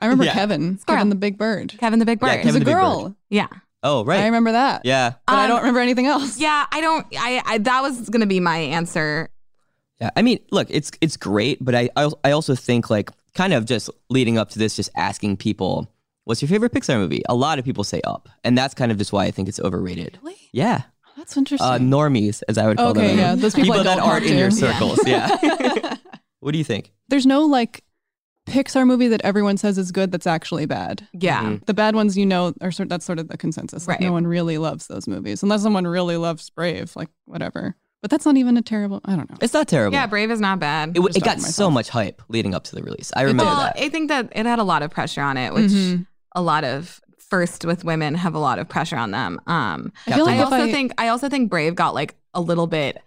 I remember Yeah. Kevin. Squirrel. Kevin the Big Bird. Kevin the Big Bird. Yeah, He's Kevin a the Big Bird. girl. Yeah. Oh, right. I remember that. Yeah. But I Um, don't remember anything else. Yeah, I don't. I, I that was gonna be my answer. Yeah, I mean, look, it's it's great, but I I al- I also think like kind of just leading up to this, just asking people, what's your favorite Pixar movie? A lot of people say Up, and that's kind of just why I think it's overrated. Really? Yeah. That's interesting. Uh, normies, as I would call Okay, them. yeah, those people I that don't aren't talk in your to. circles. Yeah. what do you think? There's no like Pixar movie that everyone says is good that's actually bad. Yeah. Mhm. The bad ones you know are sort that's sort of the consensus. Like Right. no one really loves those movies. Unless someone really loves Brave, like whatever. But that's not even a terrible I don't know. It's not terrible. Yeah, Brave is not bad. It, it got so much hype leading up to the release. I remember well, that. I think that it had a lot of pressure on it, which Mhm. a lot of first with women have a lot of pressure on them. Um, I feel like I also I- think I also think Brave got like a little bit.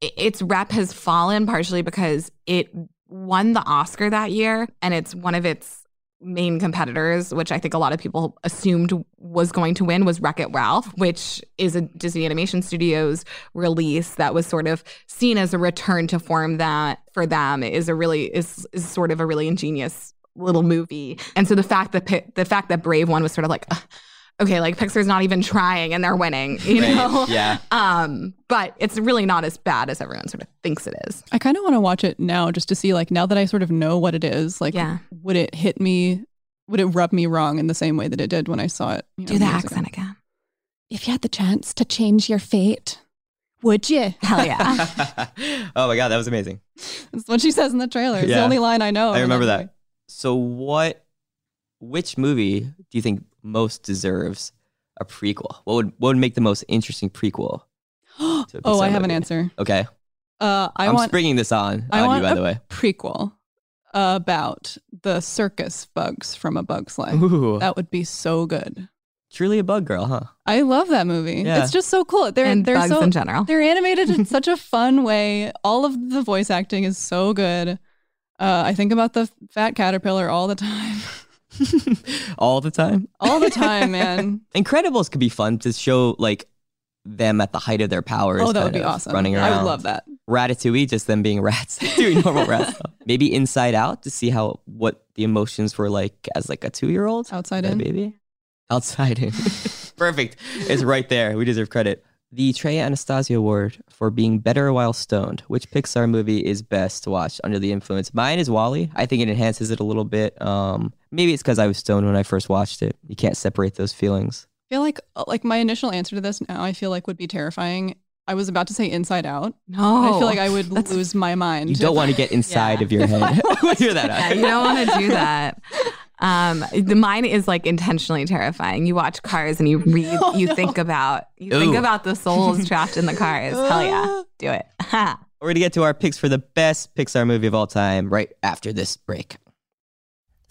Its rep has fallen partially because it won the Oscar that year, and it's one of its main competitors, which I think a lot of people assumed was going to win, was Wreck It Ralph, which is a Disney Animation Studios release that was sort of seen as a return to form that for them is a really is is sort of a really ingenious little movie. And so the fact that the fact that Brave one was sort of like. "Ugh, Okay, like Pixar's not even trying and they're winning, you Right, know? yeah. Um, but it's really not as bad as everyone sort of thinks it is. I kind of want to watch it now just to see like now that I sort of know what it is, like Yeah. would it hit me would it rub me wrong in the same way that it did when I saw it? you know, Do the years ago? accent again. If you had the chance to change your fate, would you? Hell yeah. oh my god, that was amazing. That's what she says in the trailer. It's the only line I know. I remember that. So what which movie do you think most deserves a prequel? What would what would make the most interesting prequel? oh, I Pixar have an answer. Okay. Uh, I am want springing this on, I on want you by a the way. prequel about the circus bugs from A Bug's Life. Ooh. That would be so good. Truly a bug girl, huh? I love that movie. Yeah. It's just so cool. They're And they're bugs so in general. They're animated in such a fun way. All of the voice acting is so good. Uh, I think about the fat caterpillar all the time. All the time. All the time, man. Incredibles could be fun to show like them at the height of their powers. Oh, that would be awesome. Running around. I would love that. Ratatouille, just them being rats, doing normal rat stuff. Maybe Inside Out to see how what the emotions were like as like a two year old Outside in. baby. Outside in. Perfect. It's right there. We deserve credit. The Trey Anastasio Award for being better while stoned. Which Pixar movie is best to watch under the influence? Mine is WALL-E. I think it enhances it a little bit. Um, maybe it's because I was stoned when I first watched it. You can't separate those feelings. I feel like uh, like my initial answer to this now I feel like would be terrifying. I was about to say Inside Out. No. I feel like I would lose my mind. You don't want to get inside Yeah. of your head when you're that Yeah, you don't want to do that. Um, the mine is like intentionally terrifying. You watch cars and you read, you think about, you think about the souls trapped in the cars. Hell yeah, do it. We're going to get to our picks for the best Pixar movie of all time right after this break.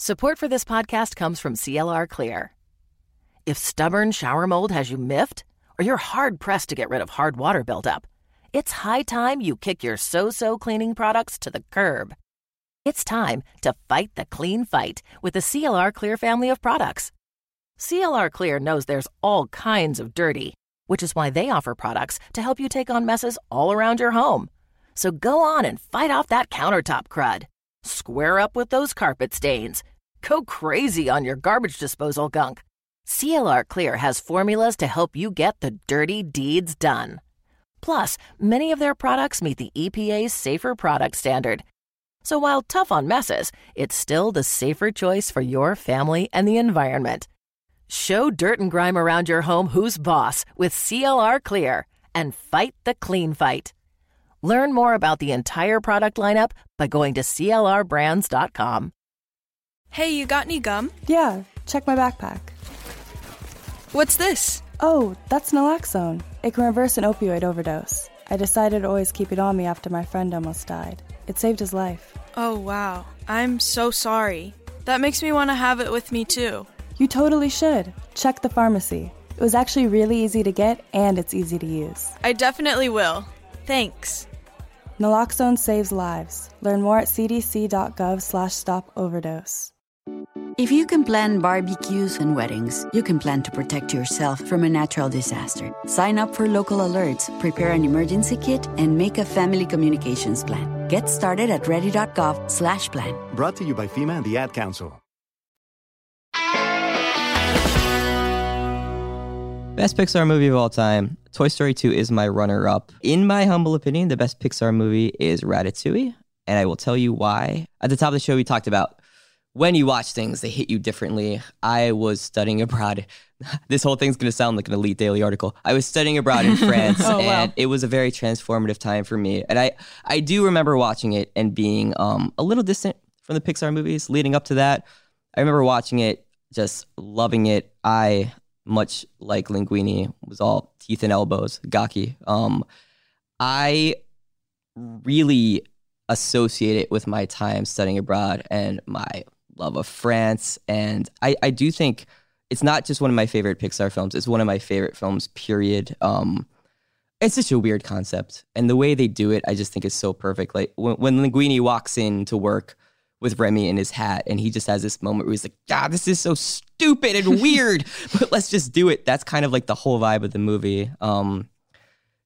Support for this podcast comes from CLR Clear. If stubborn shower mold has you miffed, or you're hard pressed to get rid of hard water buildup, it's high time you kick your so so cleaning products to the curb. It's time to fight the clean fight with the CLR Clear family of products. CLR Clear knows there's all kinds of dirty, which is why they offer products to help you take on messes all around your home. So go on and fight off that countertop crud. Square up with those carpet stains. Go crazy on your garbage disposal gunk. CLR Clear has formulas to help you get the dirty deeds done. Plus, many of their products meet the EPA's Safer Product Standard. So while tough on messes, it's still the safer choice for your family and the environment. Show dirt and grime around your home who's boss with CLR Clear and fight the clean fight. Learn more about the entire product lineup by going to CLRbrands.com. Hey, you got any gum? Yeah, check my backpack. What's this? Oh, that's naloxone. It can reverse an opioid overdose. I decided to always keep it on me after my friend almost died. It saved his life. Oh, wow. I'm so sorry. That makes me want to have it with me too. You totally should. Check the pharmacy. It was actually really easy to get and it's easy to use. I definitely will. Thanks. Naloxone saves lives. Learn more at cdc.gov slash stop overdose. If you can plan barbecues and weddings, you can plan to protect yourself from a natural disaster. Sign up for local alerts, prepare an emergency kit, and make a family communications plan. Get started at ready.gov slash plan. Brought to you by FEMA and the Ad Council. Best Pixar movie of all time. Toy Story 2 is my runner up. In my humble opinion, the best Pixar movie is Ratatouille. And I will tell you why. At the top of the show, we talked about when you watch things, they hit you differently. I was studying abroad. This whole thing's going to sound like an Elite Daily article. I was studying abroad in France, Oh, wow. and it was a very transformative time for me. And I, I do remember watching it and being um, a little distant from the Pixar movies leading up to that. I remember watching it, just loving it. I, much like Linguini, was all teeth and elbows, gaki. Um, I really associate it with my time studying abroad and my love of France. And I, I do think it's not just one of my favorite Pixar films, it's one of my favorite films, period. Um, it's such a weird concept. And the way they do it, I just think is so perfect. Like when, when Linguini walks in to work with Remy in his hat, and he just has this moment where he's like, God, this is so stupid and weird, but let's just do it. That's kind of like the whole vibe of the movie. Um,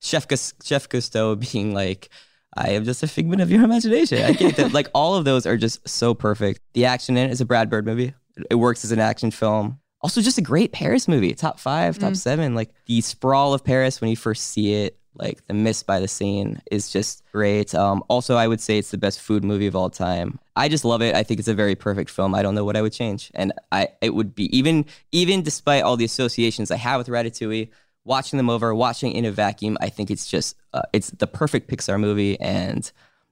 Chef, Chef Gusteau being like, I am just a figment of your imagination. I get that. like all of those are just so perfect. The action in it is a Brad Bird movie. It works as an action film. Also, just a great Paris movie. Top five, top Mm. seven. Like the sprawl of Paris when you first see it, like the mist by the scene is just great. Um, also, I would say it's the best food movie of all time. I just love it. I think it's a very perfect film. I don't know what I would change, and I it would be even even despite all the associations I have with Ratatouille. Watching them over, watching in a vacuum, I think it's just uh, it's the perfect Pixar movie, and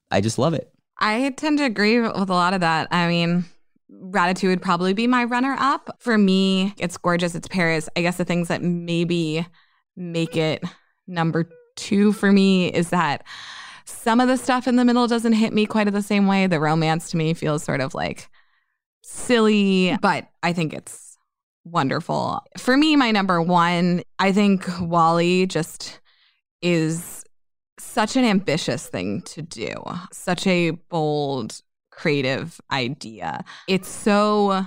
I just love it. I tend to agree with a lot of that. I mean, Ratatouille would probably be my runner up. For me, it's gorgeous. It's Paris. I guess the things that maybe make it number two for me is that some of the stuff in the middle doesn't hit me quite the same way. The romance to me feels sort of like silly, but I think it's wonderful. For me, my number one, I think WALL-E just is such an ambitious thing to do, such a bold, creative idea. It's so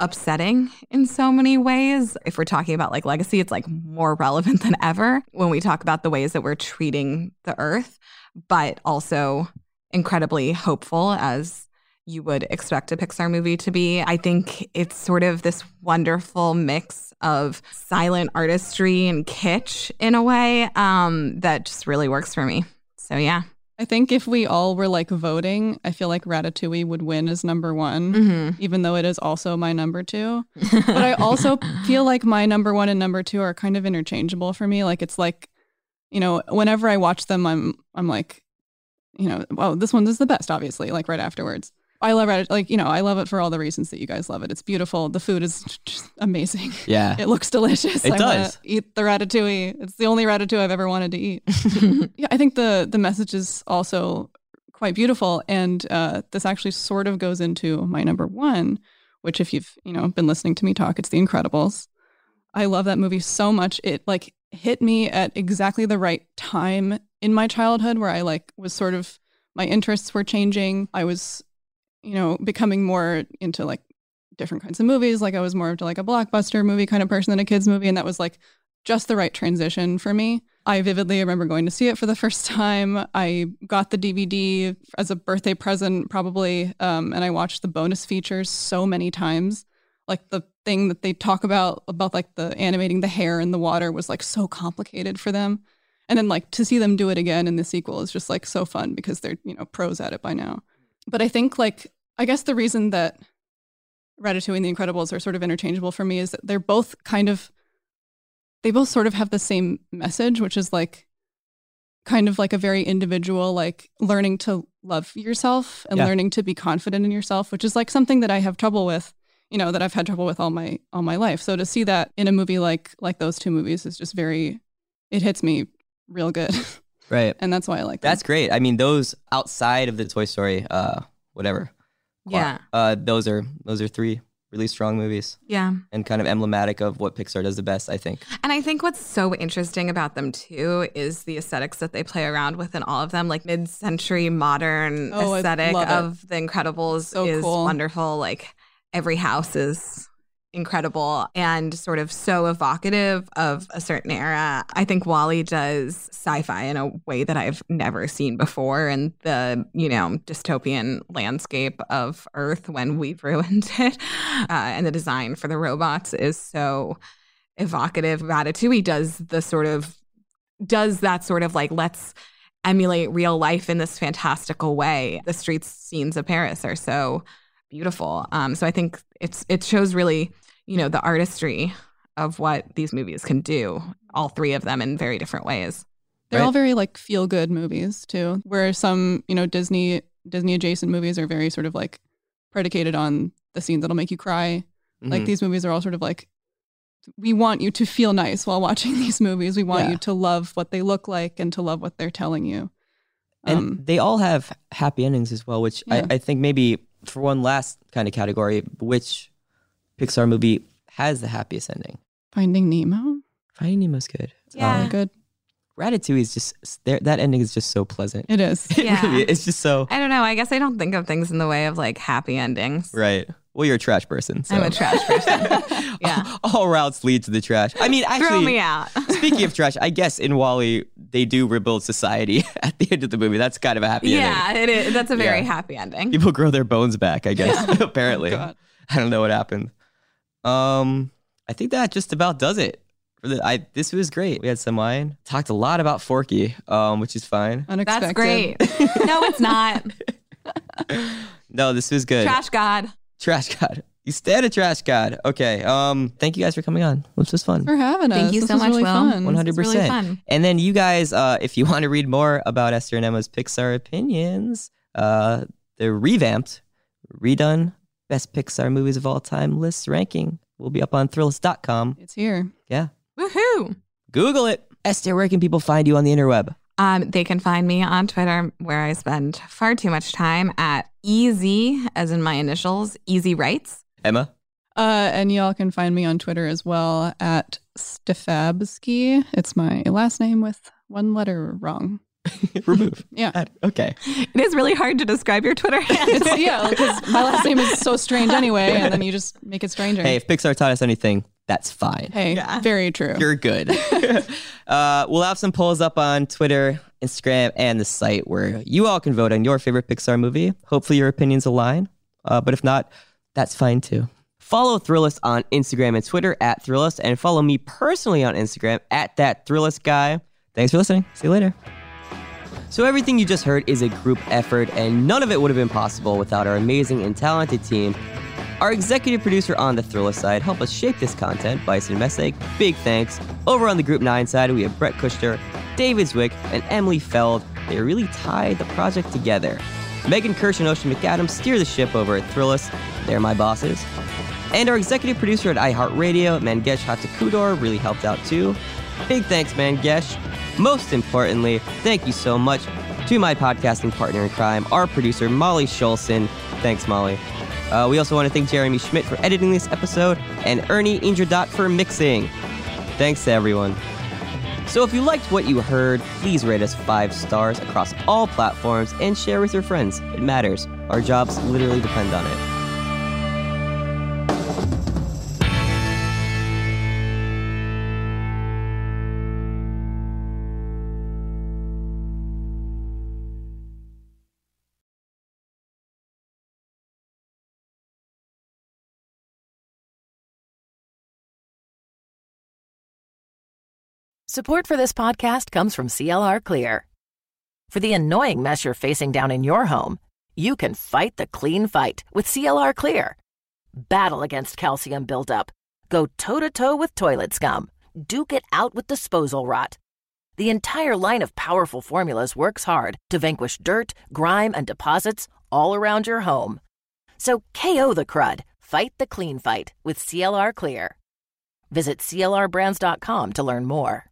upsetting in so many ways. If we're talking about like legacy, it's like more relevant than ever when we talk about the ways that we're treating the earth, but also incredibly hopeful as you would expect a Pixar movie to be. I think it's sort of this wonderful mix of silent artistry and kitsch in a way um, that just really works for me. So, yeah. I think if we all were like voting, I feel like Ratatouille would win as number one, Mhm. even though it is also my number two. but I also feel like my number one and number two are kind of interchangeable for me. Like it's like, you know, whenever I watch them, I'm I'm like, you know, well, this one is the best, obviously. Like right afterwards. I love it. Like you know, I love it for all the reasons that you guys love it. It's beautiful. The food is just amazing. Yeah. it looks delicious. It I does. Eat the ratatouille. It's the only ratatouille I've ever wanted to eat. yeah, I think the the message is also quite beautiful, and uh, this actually sort of goes into my number one, which if you've you know been listening to me talk, it's The Incredibles. I love that movie so much. It like hit me at exactly the right time in my childhood where I like was sort of my interests were changing. I was, you know, becoming more into like different kinds of movies. Like I was more into like a blockbuster movie kind of person than a kids movie, and that was like just the right transition for me. I vividly remember going to see it for the first time. I got the DVD as a birthday present, probably, um, and I watched the bonus features so many times. Like the thing that they talk about about like the animating the hair in the water was like so complicated for them, and then like to see them do it again in the sequel is just like so fun because they're you know pros at it by now. But I think like I guess the reason that Ratatouille and The Incredibles are sort of interchangeable for me is that they're both kind of they both sort of have the same message, which is like kind of like a very individual, like learning to love yourself and Yeah. learning to be confident in yourself, which is like something that I have trouble with, you know, that I've had trouble with all my all my life. So to see that in a movie like like those two movies is just very it hits me real good. Right. and that's why I like them. That's great. I mean, those outside of the Toy Story, uh, whatever. Yeah. Uh, those are those are three really strong movies. Yeah. And kind of emblematic of what Pixar does the best, I think. And I think what's so interesting about them too is the aesthetics that they play around with in all of them. Like mid-century modern Oh, aesthetic love it. of The Incredibles So is cool. wonderful. Like every house is incredible and sort of so evocative of a certain era. I think WALL-E does sci-fi in a way that I've never seen before and the, you know, dystopian landscape of Earth when we've ruined it. Uh, and the design for the robots is so evocative. Ratatouille does the sort of does that sort of like let's emulate real life in this fantastical way. The street scenes of Paris are so beautiful. Um, so I think it's it shows really, you know, the artistry of what these movies can do. All three of them in very different ways. They're all very like feel good movies too, where some, you know, Disney Disney adjacent movies are very sort of like predicated on the scenes that'll make you cry. Like Mhm. these movies are all sort of like we want you to feel nice while watching these movies. We want Yeah. you to love what they look like and to love what they're telling you. And Um, they all have happy endings as well, which Yeah. I, I think maybe for one last kind of category, which Pixar movie has the happiest ending? Finding Nemo. Finding Nemo's good. It's really good. Ratatouille is just there. That ending is just so pleasant. It is. It really. It's just so I don't know. I guess I don't think of things in the way of like happy endings. right. Well, you're a trash person. So. I'm a trash person. yeah. All routes lead to the trash. I mean, actually, Throw me out. speaking of trash, I guess in WALL-E they do rebuild society at the end of the movie. That's kind of a happy ending. yeah, it is. That's a very Yeah. happy ending. People grow their bones back, I guess. apparently, oh, I don't know what happened. Um, I think that just about does it. I this was great. We had some wine. Talked a lot about Forky, um, which is fine. That's great. no, it's not. No, this was good. Trash God. Trash God. You stand a trash God. Okay. Um, thank you guys for coming on. This was fun. For having us. Thank you This so was much, really Will. fun. One hundred This was really percent. fun. And then you guys, uh, if you want to read more about Esther and Emma's Pixar opinions, uh, the revamped, redone best Pixar movies of all time list ranking will be up on Thrillist.com. It's here. Yeah. Woohoo. Google it. Esther, where can people find you on the interweb? Um, they can find me on Twitter where I spend far too much time at easy, as in my initials, easy rights. Emma. Uh, and y'all can find me on Twitter as well at Stefabski. It's my last name with one letter wrong. Remove. Yeah. Okay. It is really hard to describe your Twitter handle. It's, yeah, because my last name is so strange anyway, and then you just make it stranger. Hey, if Pixar taught us anything, that's fine. Hey, yeah. very true. You're good. uh, we'll have some polls up on Twitter, Instagram, and the site where you all can vote on your favorite Pixar movie. Hopefully, your opinions align. Uh, but if not, that's fine too. Follow Thrillist on Instagram and Twitter at Thrillist, and follow me personally on Instagram at that Thrillist guy. Thanks for listening. See you later. So, everything you just heard is a group effort, and none of it would have been possible without our amazing and talented team. Our executive producer on the Thriller side helped us shape this content, Bison Messick. Big thanks. Over on the Group 9 side, we have Brett Kushner, David Zwick, and Emily Feld. They really tied the project together. Megan Kirsch and Ocean McAdams steer the ship over at Thrillist. They're my bosses. And our executive producer at iHeartRadio, Mangesh Hattikudur, really helped out too. Big thanks, man, Gesh. Most importantly, thank you so much to my podcasting partner in crime, our producer, Molly Schulson. Thanks, Molly. Uh, we also want to thank Jeremy Schmidt for editing this episode and Ernie Indradat for mixing. Thanks to everyone. So if you liked what you heard, please rate us five stars across all platforms and share with your friends. It matters. Our jobs literally depend on it. Support for this podcast comes from CLR Clear. For the annoying mess you're facing down in your home, you can fight the clean fight with CLR Clear. Battle against calcium buildup. Go toe to toe with toilet scum. Duke it out with disposal rot. The entire line of powerful formulas works hard to vanquish dirt, grime, and deposits all around your home. So KO the crud. Fight the clean fight with CLR Clear. Visit CLRbrands.com to learn more.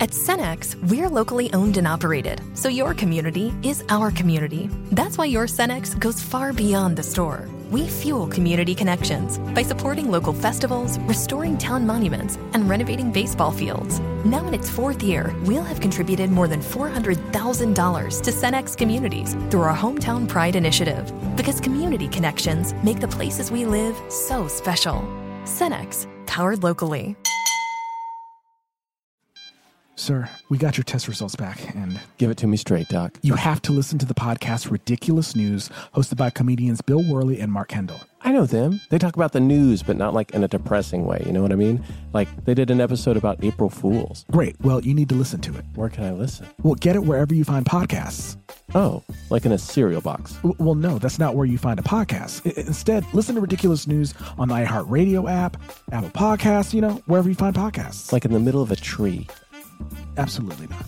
At Cenex, we're locally owned and operated, so your community is our community. That's why your Cenex goes far beyond the store. we fuel community connections by supporting local festivals, restoring town monuments, and renovating baseball fields. Now in its fourth year, we'll have contributed more than $400,000 to Cenex communities through our Hometown Pride initiative. Because community connections make the places we live so special. Cenex, powered locally. Sir, we got your test results back and Give it to me straight, Doc. you have to listen to the podcast Ridiculous News, hosted by comedians Bill Worley and Mark Kendall. I know them. They talk about the news, but not like in a depressing way. You know what I mean? Like they did an episode about April Fools. Great. Well, you need to listen to it. Where can I listen? Well, get it wherever you find podcasts. Oh, like in a cereal box. W- Well, no, that's not where you find a podcast. I- Instead, listen to Ridiculous News on the iHeartRadio app, Apple Podcasts, you know, wherever you find podcasts. Like in the middle of a tree. Absolutely not.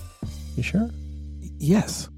You sure? Yes.